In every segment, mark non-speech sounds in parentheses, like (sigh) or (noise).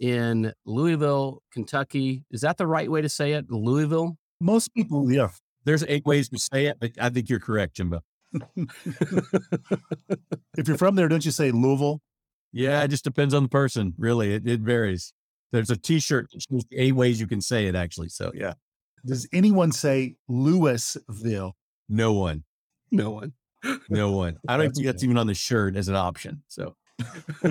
In Louisville, Kentucky. Is that the right way to say it? Louisville? Most people, yeah. There's eight ways to say it, but I think you're correct, Jimbo. (laughs) if you're from there, don't you say Louisville? Yeah, it just depends on the person. Really, it, it varies. There's a T-shirt that shows eight ways you can say it. Actually, so yeah. Does anyone say Louisville? No one. No one. (laughs) No one. I don't think that's even on the shirt as an option. So. (laughs)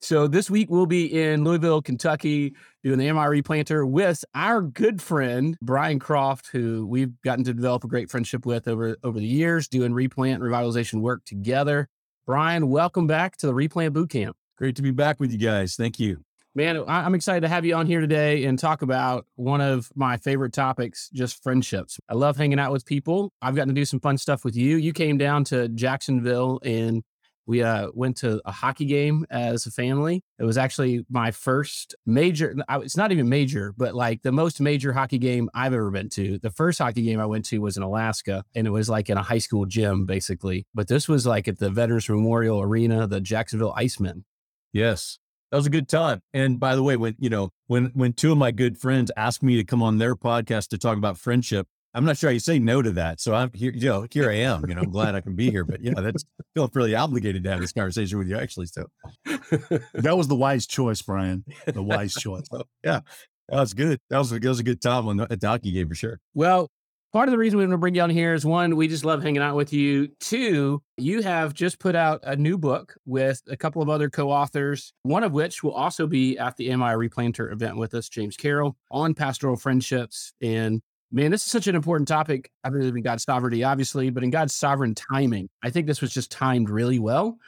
so this week we'll be in Louisville, Kentucky, doing the MI Replanter with our good friend Brian Croft, who we've gotten to develop a great friendship with over over the years, doing replant revitalization work together. Brian, welcome back to the Replant Bootcamp. Great to be back with you guys. Thank you. Man, I'm excited to have you on here today and talk about one of my favorite topics, just friendships. I love hanging out with people. I've gotten to do some fun stuff with you. You came down to Jacksonville and we uh, went to a hockey game as a family. It was actually my first major, it's not even major, but like the most major hockey game I've ever been to. The first hockey game I went to was in Alaska and it was like in a high school gym, basically. But this was like at the Veterans Memorial Arena, the Jacksonville Icemen. Yes that was a good time. And by the way, when you know when when two of my good friends asked me to come on their podcast to talk about friendship, I'm not sure you say no to that. So I'm here, you know, here I am. You know, I'm glad I can be here. But yeah, that's I feel really obligated to have this conversation with you. Actually, so (laughs) that was the wise choice, Brian. The wise choice. (laughs) Oh, yeah, that was good. That was that was a good time on the, at the hockey game for sure. Well, part of the reason we want to bring you on here is one, we just love hanging out with you. Two, you have just put out a new book with a couple of other co-authors, one of which will also be at the MI Replanter event with us, James Carroll, on pastoral friendships. And man, this is such an important topic. I believe in God's sovereignty, obviously, but in God's sovereign timing. I think this was just timed really well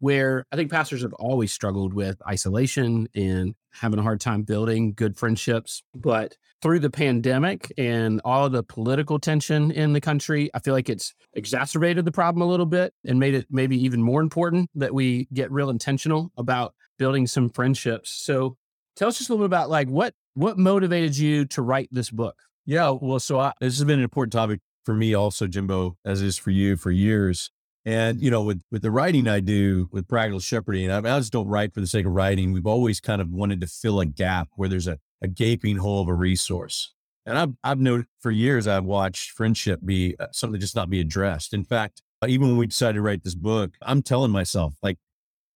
where I think pastors have always struggled with isolation and having a hard time building good friendships. But through the pandemic and all the political tension in the country, I feel like it's exacerbated the problem a little bit and made it maybe even more important that we get real intentional about building some friendships. So tell us just a little bit about like what what motivated you to write this book? Yeah, well, so I, this has been an important topic for me also, Jimbo, as is for you for years. And, you know, with, with the writing I do with practical shepherding, I, I just don't write for the sake of writing. We've always kind of wanted to fill a gap where there's a, a gaping hole of a resource. And I've, I've known for years, I've watched friendship be uh, something just not be addressed. In fact, even when we decided to write this book, I'm telling myself, like,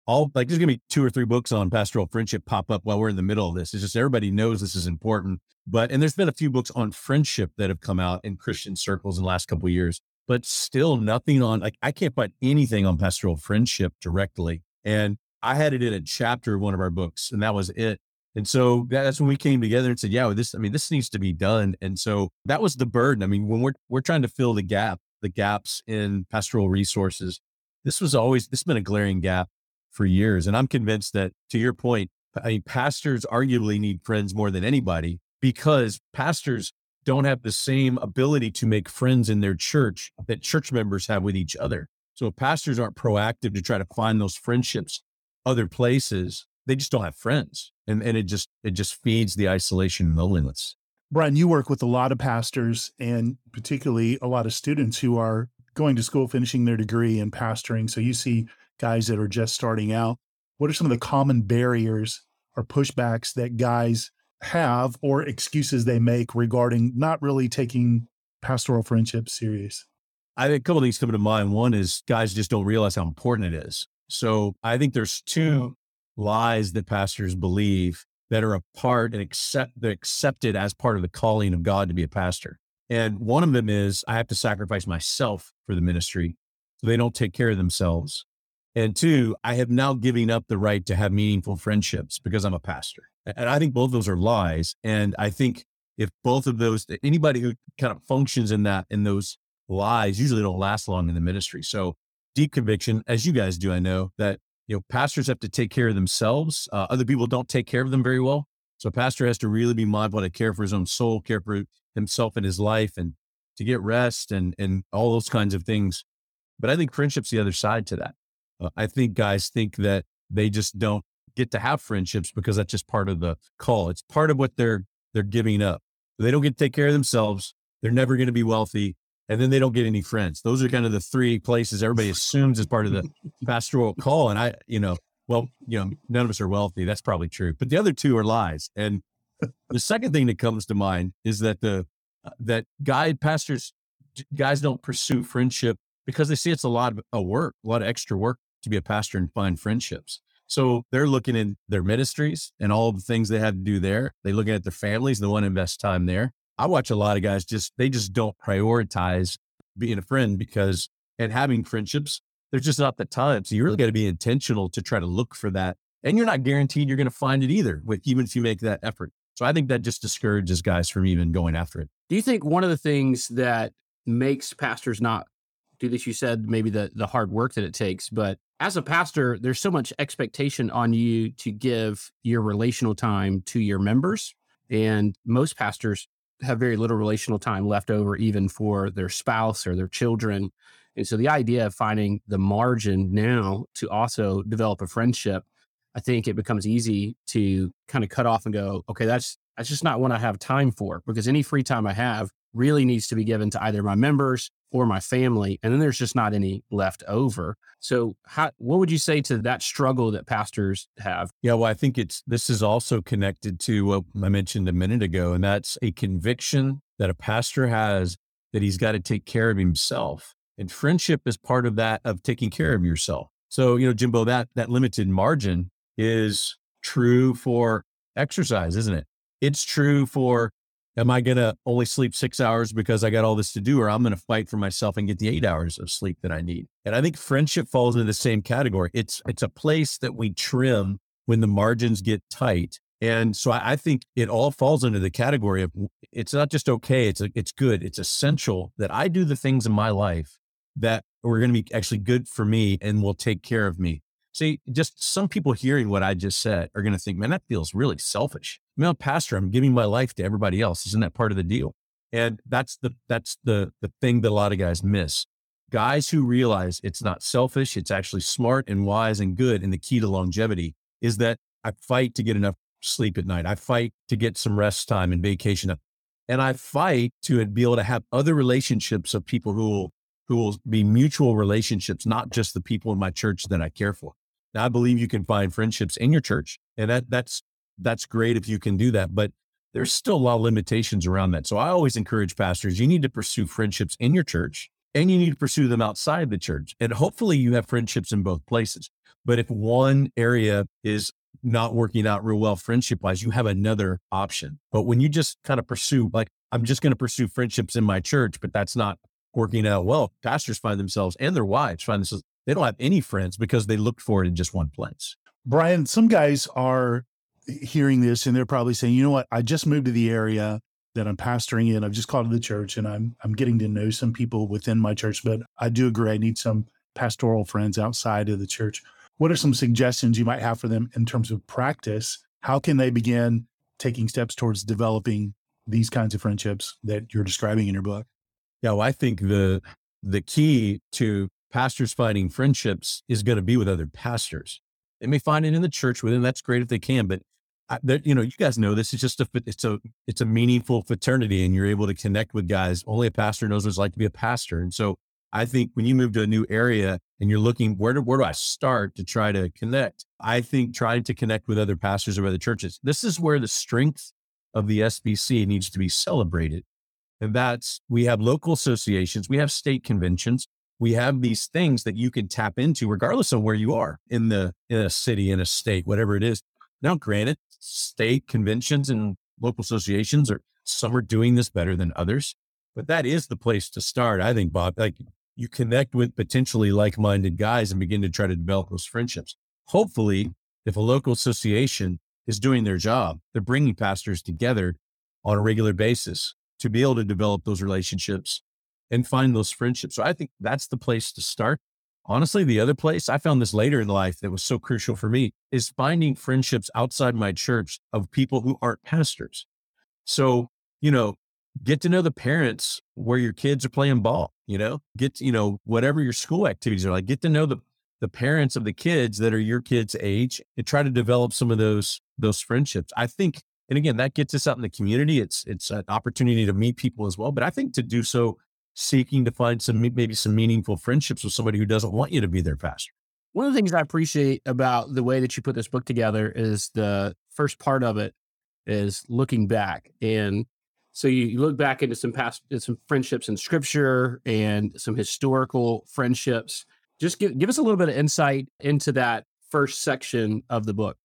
all like there's gonna be two or three books on pastoral friendship pop up while we're in the middle of this. It's just everybody knows this is important. But and there's been a few books on friendship that have come out in Christian circles in the last couple years but still nothing on like I can't find anything on pastoral friendship directly. And I had it in a chapter of one of our books, and that was it. And so that's when we came together and said, "Yeah, well, this. I mean, this needs to be done." And so that was the burden. I mean, when we're we're trying to fill the gap, the gaps in pastoral resources, this was always this has been a glaring gap for years. And I'm convinced that, to your point, I mean, pastors arguably need friends more than anybody because pastors don't have the same ability to make friends in their church that church members have with each other. So if pastors aren't proactive to try to find those friendships other places, they just don't have friends. And and it just it just feeds the isolation and loneliness. Brian, you work with a lot of pastors and particularly a lot of students who are going to school, finishing their degree and pastoring. So you see guys that are just starting out. What are some of the common barriers or pushbacks that guys have or excuses they make regarding not really taking pastoral friendship serious? I think a couple of things come to mind. One is guys just don't realize how important it is. So I think there's two hmm. lies that pastors believe that are a part and accept they're accepted as part of the calling of God to be a pastor. And one of them is I have to sacrifice myself for the ministry so they don't take care of themselves. And two, I have now given up the right to have meaningful friendships because I'm a pastor. And I think both of those are lies. And I think if both of those, anybody who kind of functions in that, in those lies, usually don't last long in the ministry. So deep conviction, as you guys do, I know that you know, pastors have to take care of themselves. Uh, other people don't take care of them very well. So a pastor has to really be mindful to care for his own soul, care for himself and his life, and to get rest and and all those kinds of things. But I think friendship's the other side to that. Uh, I think guys think that they just don't get to have friendships because that's just part of the call. It's part of what they're they're giving up. They don't get to take care of themselves. They're never going to be wealthy, and then they don't get any friends. Those are kind of the three places everybody assumes is part of the (laughs) pastoral call. And I, you know, well, you know, none of us are wealthy. That's probably true. But the other two are lies. And the second thing that comes to mind is that the uh, that guide pastors guys don't pursue friendship because they see it's a lot of work, a lot of extra work to be a pastor and find friendships. So they're looking in their ministries and all the things they have to do there. They looking at their families, they want to invest time there. I watch a lot of guys just they just don't prioritize being a friend because and having friendships there's just not the time. So you really got to be intentional to try to look for that. And you're not guaranteed you're going to find it either, with even if you make that effort. So I think that just discourages guys from even going after it. Do you think one of the things that makes pastors not do this? You said maybe the the hard work that it takes, but as a pastor, there's so much expectation on you to give your relational time to your members. And most pastors have very little relational time left over, even for their spouse or their children. And so the idea of finding the margin now to also develop a friendship, I think it becomes easy to kind of cut off and go, okay, that's that's just not what I have time for because any free time I have really needs to be given to either my members or my family. And then there's just not any left over. So how what would you say to that struggle that pastors have? Yeah, well, I think it's this is also connected to what I mentioned a minute ago, and that's a conviction that a pastor has that he's got to take care of himself and friendship is part of that of taking care of yourself. So, you know, Jimbo, that that limited margin is true for exercise, isn't it? It's true for am I going to only sleep 6 hours because I got all this to do or I'm going to fight for myself and get the 8 hours of sleep that I need. And I think friendship falls into the same category. It's it's a place that we trim when the margins get tight. And so I, I think it all falls into the category of it's not just okay, it's a, it's good, it's essential that I do the things in my life that are going to be actually good for me and will take care of me. See, just some people hearing what I just said are going to think, man, that feels really selfish. I mean, I'm a pastor. I'm giving my life to everybody else. Isn't that part of the deal? And that's the that's the the thing that a lot of guys miss. Guys who realize it's not selfish, it's actually smart and wise and good. And the key to longevity is that I fight to get enough sleep at night. I fight to get some rest time and vacation. And I fight to be able to have other relationships of people who will who will be mutual relationships, not just the people in my church that I care for. Now, I believe you can find friendships in your church, and that that's that's great if you can do that. But there's still a lot of limitations around that. So I always encourage pastors: you need to pursue friendships in your church, and you need to pursue them outside the church. And hopefully, you have friendships in both places. But if one area is not working out real well friendship wise, you have another option. But when you just kind of pursue, like, I'm just going to pursue friendships in my church, but that's not working out well. Pastors find themselves and their wives find themselves, they don't have any friends because they looked for it in just one place. Brian, some guys are hearing this and they're probably saying, you know what, I just moved to the area that I'm pastoring in. I've just called to the church and I'm I'm getting to know some people within my church, but I do agree I need some pastoral friends outside of the church. What are some suggestions you might have for them in terms of practice? How can they begin taking steps towards developing these kinds of friendships that you're describing in your book? Yeah, well, I think the the key to pastors finding friendships is going to be with other pastors. They may find it in the church with them. That's great if they can, but uh, I, you know, you guys know this is just a it's a it's a meaningful fraternity, and you're able to connect with guys. Only a pastor knows what it's like to be a pastor, and so I think when you move to a new area and you're looking where do where do I start to try to connect? I think trying to connect with other pastors or other churches. This is where the strength of the SBC needs to be celebrated and that's we have local associations, we have state conventions, we have these things that you can tap into regardless of where you are in the in a city, in a state, whatever it is. Now, granted, state conventions and local associations are some are doing this better than others, but that is the place to start. I think, Bob, like you connect with potentially like-minded guys and begin to try to develop those friendships. Hopefully, if a local association is doing their job, they're bringing pastors together on a regular basis to be able to develop those relationships and find those friendships. So I think that's the place to start. honestly, the other place I found this later in life that was so crucial for me is finding friendships outside my church of people who aren't pastors. So, you know, get to know the parents where your kids are playing ball, you know, get, to, you know, whatever your school activities are like, get to know the, the parents of the kids that are your kids age and try to develop some of those, those friendships. I think, and again, that gets us out in the community. It's, it's an opportunity to meet people as well. But I think to do so seeking to find some maybe some meaningful friendships with somebody who doesn't want you to be their pastor. One of the things I appreciate about the way that you put this book together is the first part of it is looking back. And so you, look back into some past uh, some friendships in scripture and some historical friendships. Just give, give us a little bit of insight into that first section of the book.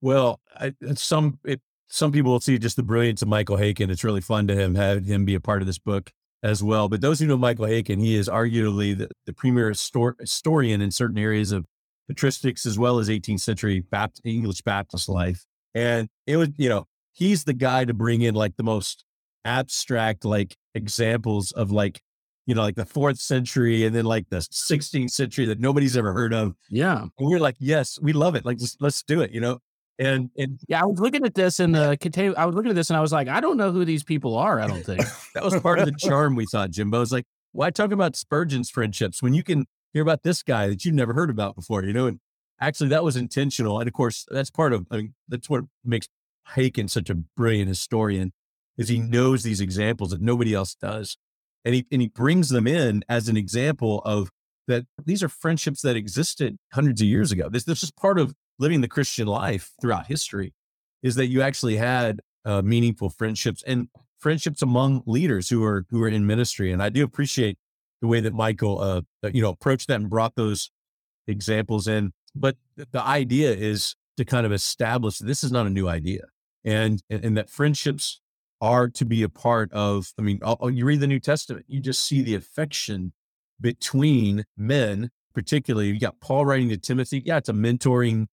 Well, I, some it, some people will see just the brilliance of Michael Haykin. It's really fun to him have him be a part of this book as well. But those who know Michael Haykin, he is arguably the, the premier histor- historian in certain areas of patristics as well as 18th century Baptist, English Baptist life. And it was, you know, he's the guy to bring in like the most abstract like examples of like, you know, like the fourth century and then like the 16th century that nobody's ever heard of. Yeah. And we're like, yes, we love it. Like, just let's do it, you know? And and yeah, I was looking at this in the contain. I was looking at this and I was like, I don't know who these people are. I don't think (laughs) that was part of the charm we thought. Jimbo was like, why talk about Spurgeon's friendships when you can hear about this guy that you've never heard about before? You know, and actually that was intentional. And of course, that's part of. I mean, that's what makes Haykin such a brilliant historian is he knows these examples that nobody else does, and he and he brings them in as an example of that these are friendships that existed hundreds of years ago. This this is part of living the Christian life throughout history is that you actually had uh, meaningful friendships and friendships among leaders who are who are in ministry. And I do appreciate the way that Michael, uh, you know, approached that and brought those examples in. But the idea is to kind of establish this is not a new idea, and and that friendships are to be a part of. I mean, you read the New Testament, you just see the affection between men. Particularly, you got Paul writing to Timothy. Yeah, it's a mentoring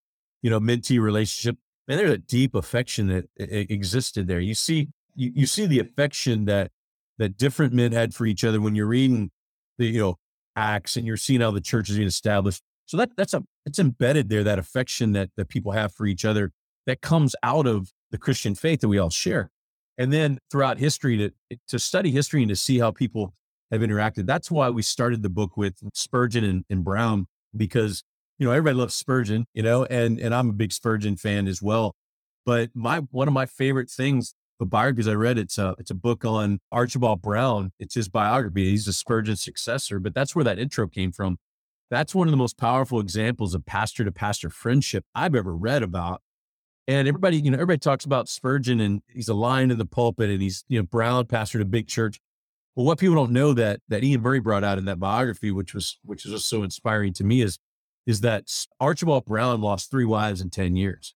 you know, mentee relationship. And there's a deep affection that existed there. You see, you, you see the affection that that different men had for each other when you're reading the, you know, Acts and you're seeing how the church is being established. So that that's a it's embedded there, that affection that that people have for each other that comes out of the Christian faith that we all share. And then throughout history to to study history and to see how people have interacted. That's why we started the book with Spurgeon and, and Brown, because you know, everybody loves Spurgeon, you know, and and I'm a big Spurgeon fan as well. But my one of my favorite things, the biographies I read, it's a it's a book on Archibald Brown. It's his biography. He's a Spurgeon successor, but that's where that intro came from. That's one of the most powerful examples of pastor to pastor friendship I've ever read about. And everybody, you know, everybody talks about Spurgeon and he's a lion in the pulpit and he's, you know, Brown pastor to big church. Well, what people don't know that that Iain Murray brought out in that biography, which was which was just so inspiring to me, is is that Archibald Brown lost three wives in 10 years.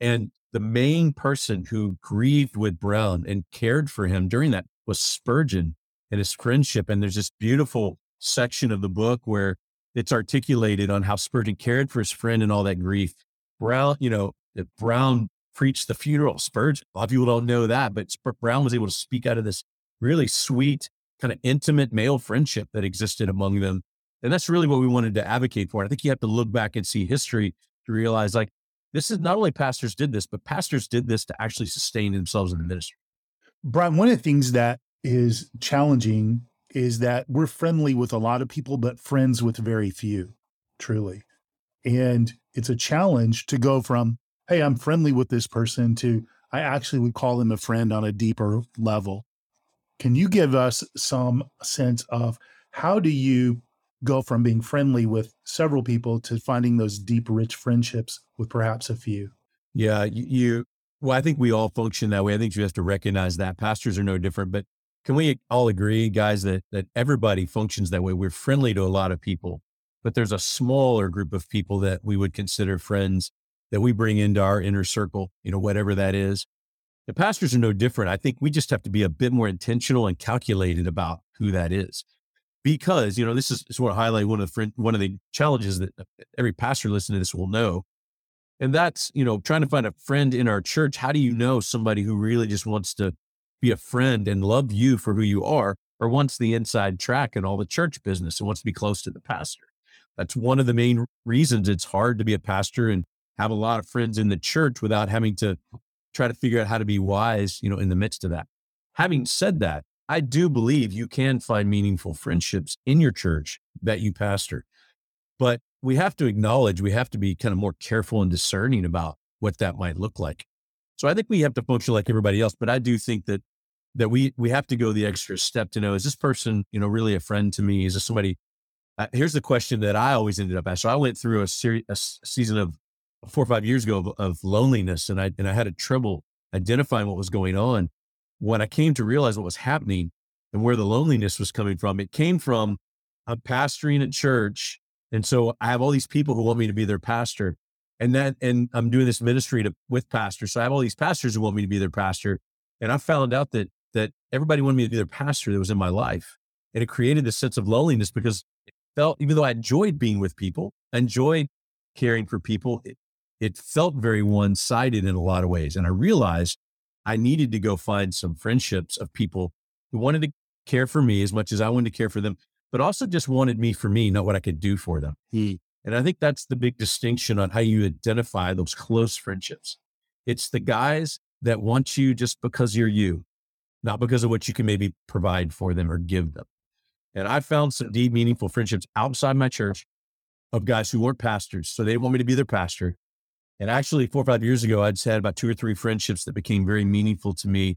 And the main person who grieved with Brown and cared for him during that was Spurgeon and his friendship. And there's this beautiful section of the book where it's articulated on how Spurgeon cared for his friend and all that grief. Brown, you know, Brown preached the funeral Spurgeon. A lot of people don't know that, but Brown was able to speak out of this really sweet, kind of intimate male friendship that existed among them and that's really what we wanted to advocate for. I think you have to look back and see history to realize like this is not only pastors did this, but pastors did this to actually sustain themselves in the ministry. Brian, one of the things that is challenging is that we're friendly with a lot of people, but friends with very few, truly. And it's a challenge to go from, hey, I'm friendly with this person to I actually would call them a friend on a deeper level. Can you give us some sense of how do you go from being friendly with several people to finding those deep, rich friendships with perhaps a few. Yeah, you, well, I think we all function that way. I think you have to recognize that pastors are no different, but can we all agree, guys, that that everybody functions that way? We're friendly to a lot of people, but there's a smaller group of people that we would consider friends that we bring into our inner circle, you know, whatever that is. The pastors are no different. I think we just have to be a bit more intentional and calculated about who that is because you know this is sort of highlight one of the friend, one of the challenges that uh, every pastor listening to this will know and that's you know trying to find a friend in our church. How do you mm-hmm. know somebody who really just wants to be a friend and love you for who you are or wants the inside track and all the church business and wants to be close to the pastor? That's one of the main reasons it's hard to be a pastor and have a lot of friends in the church without having to try to figure out how to be wise, you know, in the midst of that. Having said that, I do believe you can find meaningful friendships in your church that you pastor. But we have to acknowledge, we have to be kind of more careful and discerning about what that might look like. So I think we have to function like everybody else, but I do think that that we we have to go the extra step to know is this person, you know, really a friend to me? Is this somebody uh, here's the question that I always ended up asking. So I went through a series, a season of four or five years ago of, of, loneliness, and I and I had a trouble identifying what was going on. When I came to realize what was happening and where the loneliness was coming from, it came from I'm pastoring at church, and so I have all these people who want me to be their pastor, and that and I'm doing this ministry to, with pastors. So I have all these pastors who want me to be their pastor, and I found out that that everybody wanted me to be their pastor that was in my life, and it created this sense of loneliness because it felt, even though I enjoyed being with people, enjoyed caring for people, it, it felt very one sided in a lot of ways. And I realized I needed to go find some friendships of people who wanted to care for me as much as I wanted to care for them, but also just wanted me for me, not what I could do for them. Hmm. And I think that's the big distinction on how you identify those close friendships. It's the guys that want you just because you're you, not because of what you can maybe provide for them or give them. And I found some deep, meaningful friendships outside my church of guys who weren't pastors. So they want me to be their pastor. And actually, four or five years ago, I'd had about two or three friendships that became very meaningful to me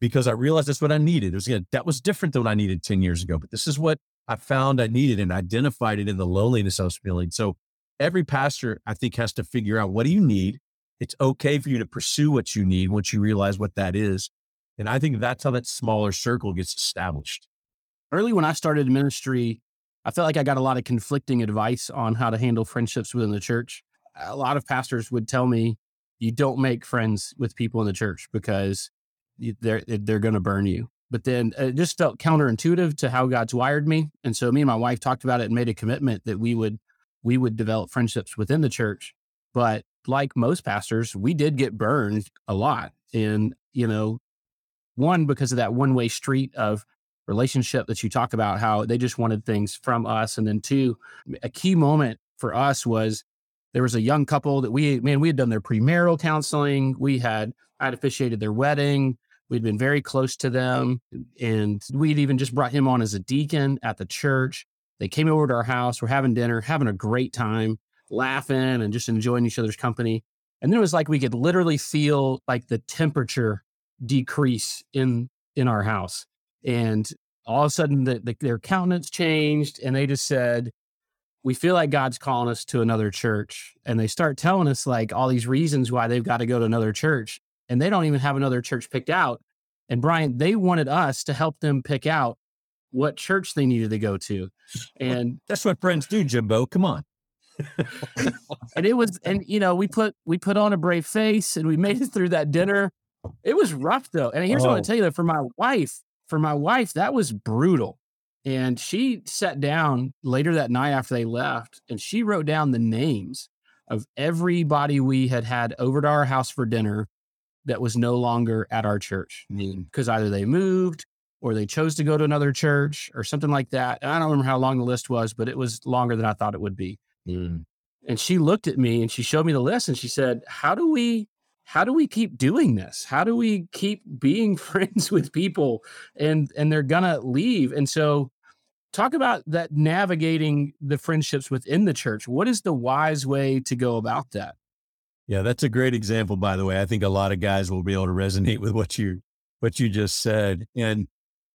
because I realized that's what I needed. It was know, that was different than what I needed 10 years ago, but this is what I found I needed and identified it in the loneliness I was feeling. So every pastor, I think, has to figure out what do you need? It's okay for you to pursue what you need once you realize what that is. And I think that's how that smaller circle gets established early when I started ministry, I felt like I got a lot of conflicting advice on how to handle friendships within the church. A lot of pastors would tell me, you don't make friends with people in the church because they're eh, they're going to burn you. But then eh, it just felt counterintuitive to how God's wired me, and so me and my wife talked about it and made a commitment that we would we would develop friendships within the church. But like most pastors, we did get burned a lot, and you know, one because of that one way street of relationship that you talk about, how they just wanted things from us. And then two, a key moment for us was there was a young couple that we, man, we had done their premarital counseling. We had, I had officiated their wedding. We'd been very close to them. And we'd even just brought him on as a deacon at the church. They came over to our house. We're having dinner, having a great time, laughing and just enjoying each other's company. And then it was like we could literally feel like the temperature decrease in in our house. And all of a sudden, the, the, their countenance changed, and they just said, "We feel like God's calling us to another church." And they start telling us like all these reasons why they've got to go to another church, and they don't even have another church picked out. And Brian, they wanted us to help them pick out what church they needed to go to, and that's what friends do, Jimbo. Come on. (laughs) and it was, and you know, we put we put on a brave face, and we made it through that dinner. It was rough though, and here's oh. what I want to tell you: that for my wife, for my wife, that was brutal. And she sat down later that night after they left and she wrote down the names of everybody we had had over to our house for dinner that was no longer at our church because mm. either they moved or they chose to go to another church or something like that. And I don't remember how long the list was, but it was longer than I thought it would be. Mm. And she looked at me and she showed me the list and she said, How do we how do we keep doing this? How do we keep being (laughs) friends with people and and they're gonna leave? And so talk about that navigating the friendships within the church. What is the wise way to go about that? Yeah, that's a great example, by the way. I think a lot of guys will be able to resonate with what you what you just said. And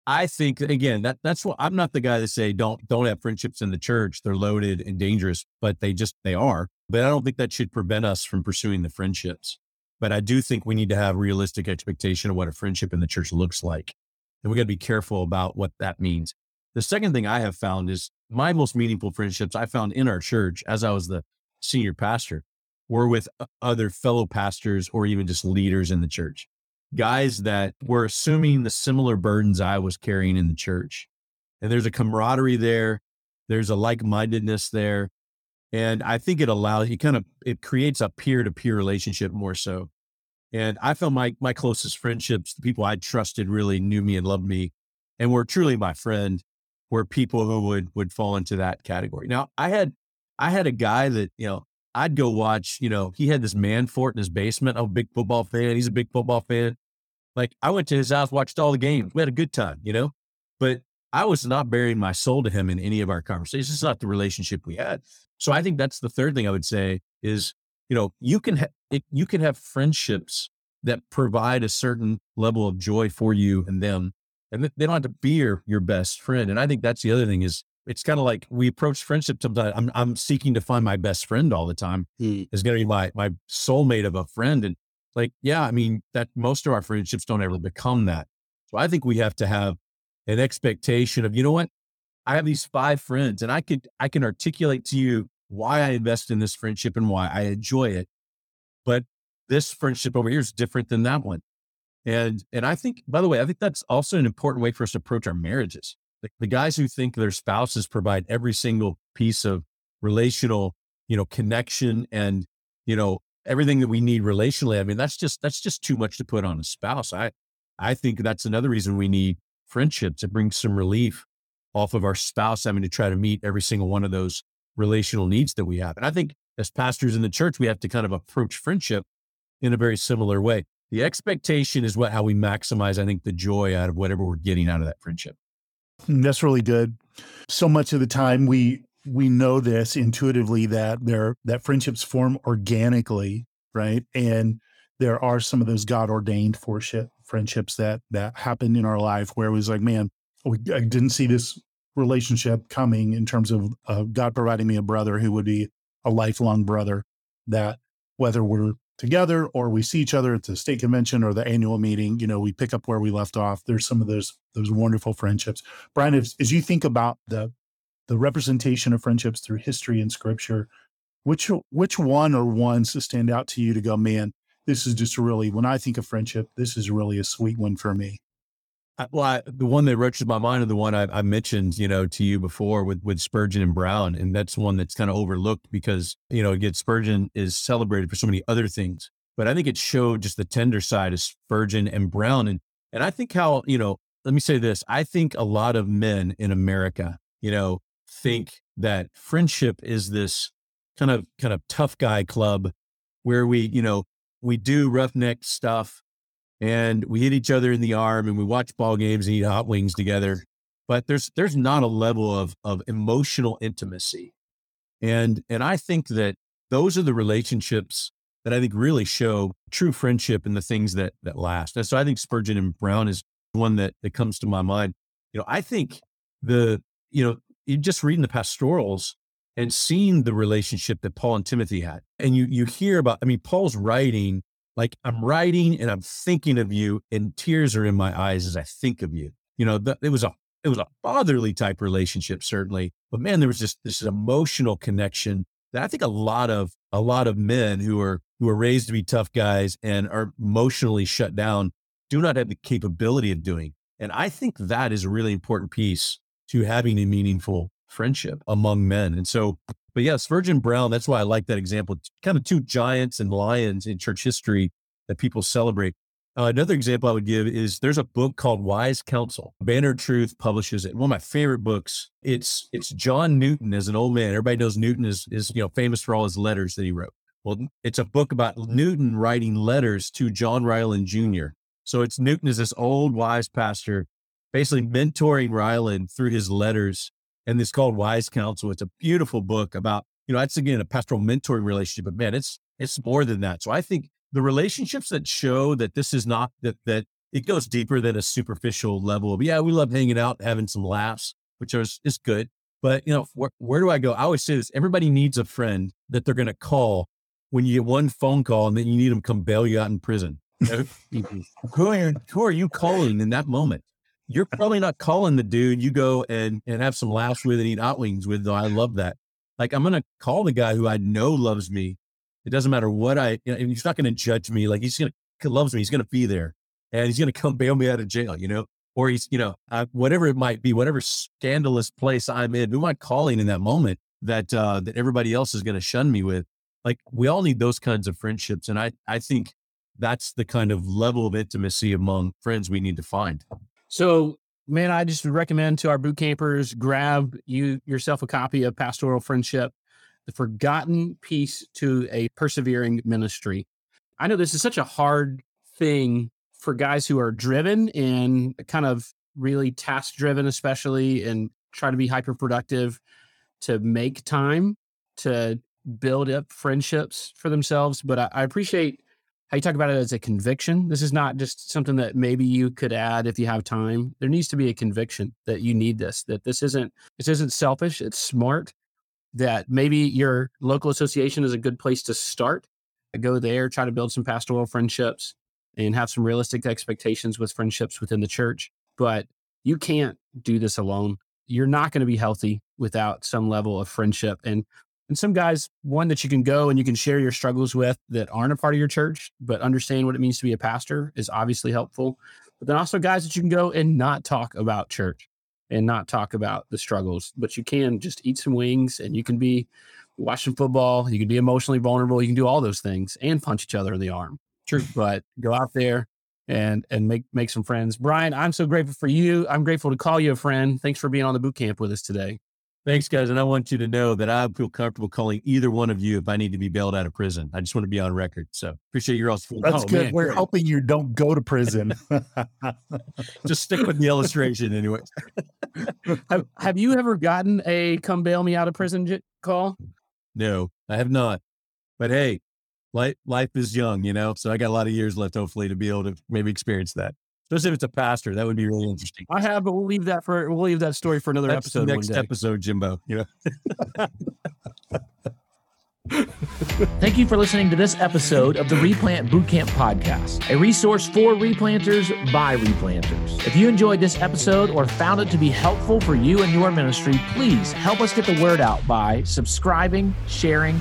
I think again that that's what I'm not the guy to say don't don't have friendships in the church. They're loaded and dangerous, but they just they are. But I don't think that should prevent us from pursuing the friendships. But I do think we need to have realistic expectation of what a friendship in the church looks like. And we got to be careful about what that means. The second thing I have found is my most meaningful friendships I found in our church as I was the senior pastor were with other fellow pastors or even just leaders in the church. Guys that were assuming the similar burdens I was carrying in the church. And there's a camaraderie there. There's a like mindedness there. And I think it allows you kind of it creates a peer to peer relationship more so. And I found my my closest friendships, the people I trusted really knew me and loved me and were truly my friend, were people who would would fall into that category. Now I had I had a guy that, you know, I'd go watch, you know, he had this man fort in his basement. I'm a big football fan. He's a big football fan. Like I went to his house, watched all the games. We had a good time, you know, but I was not bearing my soul to him in any of our conversations. It's not the relationship we had. So I think that's the third thing I would say is, you know, you can ha- it, you can have friendships that provide a certain level of joy for you and them, and they don't have to be your, your best friend. And I think that's the other thing is it's kind of like we approach friendship sometimes. I'm I'm seeking to find my best friend all the time. Mm. Is going to be my my soulmate of a friend, and like yeah, I mean that most of our friendships don't ever become that. So I think we have to have an expectation of you know what I have these five friends, and I could I can articulate to you why I invest in this friendship and why I enjoy it, but this friendship over here is different than that one. And and I think by the way, I think that's also an important way for us to approach our marriages the, the guys who think their spouses provide every single piece of relational, you know, connection and, you know, everything that we need relationally. I mean, that's just, that's just too much to put on a spouse. I, I think that's another reason we need friendship to bring some relief off of our spouse having to try to meet every single one of those relational needs that we have. And I think as pastors in the church, we have to kind of approach friendship in a very similar way. The expectation is what how we maximize, I think, the joy out of whatever we're getting out of that friendship. Mm, that's really good. So much of the time we we know this intuitively that there that friendships form organically, right? And there are some of those God ordained friendships that that happened in our life where it was like, man, I didn't see this relationship coming in terms of uh, God providing me a brother who would be a lifelong brother. That whether we're together or we see each other at the state convention or the annual meeting you know we pick up where we left off. There's some of those those wonderful friendships. Brian as, as you think about the the representation of friendships through history and scripture which which one or ones to stand out to you to go man this is just really when i think of friendship this is really a sweet one for me well, I, the one that rushes my mind is the one I, I, mentioned, you know, to you before with with Spurgeon and Brown, and that's one that's kind of overlooked because you know, again, Spurgeon is celebrated for so many other things, but I think it showed just the tender side of Spurgeon and Brown, and and I think how you know, let me say this, I think a lot of men in America, you know, hmm. think that friendship is this kind of kind of tough guy club where we, you know, we do roughneck stuff and we hit each other in the arm and we watch ball games and eat hot wings together. But there's there's not a level of of emotional intimacy. And and I think that those are the relationships that I think really show true friendship and the things that that last. And so I think Spurgeon and Brown is one that that comes to my mind. You know, I think the you know, you just reading the pastorals and seeing the relationship that Paul and Timothy had. And you you hear about, I mean, Paul's writing like I'm writing and I'm thinking of you and tears are in my eyes as I think of you. You know, the, it was a, it was a fatherly type relationship, certainly, but man, there was just this emotional connection that I think a lot of, a lot of men who are, who are raised to be tough guys and are emotionally shut down do not have the capability of doing. And I think that is a really important piece to having a meaningful friendship among men. And so but yeah, Spurgeon Brown, that's why I like that example. Kind of two giants and lions in church history that people celebrate. Uh, another example I would give is there's a book called Wise Counsel. Banner Truth publishes it. One of my favorite books. It's it's John Newton as an old man. Everybody knows Newton is is you know famous for all his letters that he wrote. Well, it's a book about Newton writing letters to John Ryland Jr. So it's Newton is this old wise pastor, basically mentoring Ryland through his letters and it's called Wise Counsel. It's a beautiful book about, you know, that's again a pastoral mentoring relationship, but man, it's it's more than that. So I think the relationships that show that this is not that that it goes deeper than a superficial level of yeah, we love hanging out, having some laughs, which is is good. But you know, where, where do I go? I always say this: everybody needs a friend that they're going to call when you get one phone call and then you need them come bail you out in prison. who, are, who are you calling in that moment? You're probably not calling the dude you go and and have some laughs with and eat hot wings with. Though I love that. Like I'm gonna call the guy who I know loves me. It doesn't matter what I. You know, he's not gonna judge me. Like he's gonna loves me. He's gonna be there, and he's gonna come bail me out of jail. You know, or he's you know uh, whatever it might be, whatever scandalous place I'm in. Who am I calling in that moment that uh, that everybody else is gonna shun me with? Like we all need those kinds of friendships, and I I think that's the kind of level of intimacy among friends we need to find. So, man, I just recommend to our boot campers grab you yourself a copy of Pastoral Friendship. the forgotten piece to a persevering ministry. I know this is such a hard thing for guys who are driven and kind of really task driven, especially and try to be hyper productive to make time to build up friendships for themselves. But I, I, appreciate how you talk about it as a conviction. This is not just something that maybe you could add if you have time. There needs to be a conviction that you need this, that this isn't this isn't selfish, it's smart, that maybe your local association is a good place to start. Go there, try to build some pastoral friendships and have some realistic expectations with friendships within the church. But you can't do this alone. You're not going to be healthy without some level of friendship. And and some guys, one that you can go and you can share your struggles with that aren't a part of your church, but understand what it means to be a pastor is obviously helpful. But then also guys that you can go and not talk about church and not talk about the struggles, but you can just eat some wings and you can be watching football. You can be emotionally vulnerable. You can do all those things and punch each other in the arm. True. But go out there and and make make some friends. Brian, I'm so grateful for you. I'm grateful to call you a friend. Thanks for being on the boot camp with us today. Thanks, guys. And I want you to know that I feel comfortable calling either one of you if I need to be bailed out of prison. I just want to be on record. So appreciate your all. That's oh, good. Man, We're great. hoping you don't go to prison. (laughs) (laughs) just stick with the illustration anyway. (laughs) have, have you ever gotten a come bail me out of prison j- call? No, I have not. But hey, life, life is young, you know, so I got a lot of years left, hopefully, to be able to maybe experience that especially if it's a pastor. That would be really interesting. I have, but we'll leave that for we'll leave that story for another That's episode. Next episode, Jimbo. You (laughs) know. Thank you for listening to this episode of the Replant Bootcamp Podcast, a resource for replanters by replanters. If you enjoyed this episode or found it to be helpful for you and your ministry, please help us get the word out by subscribing, sharing,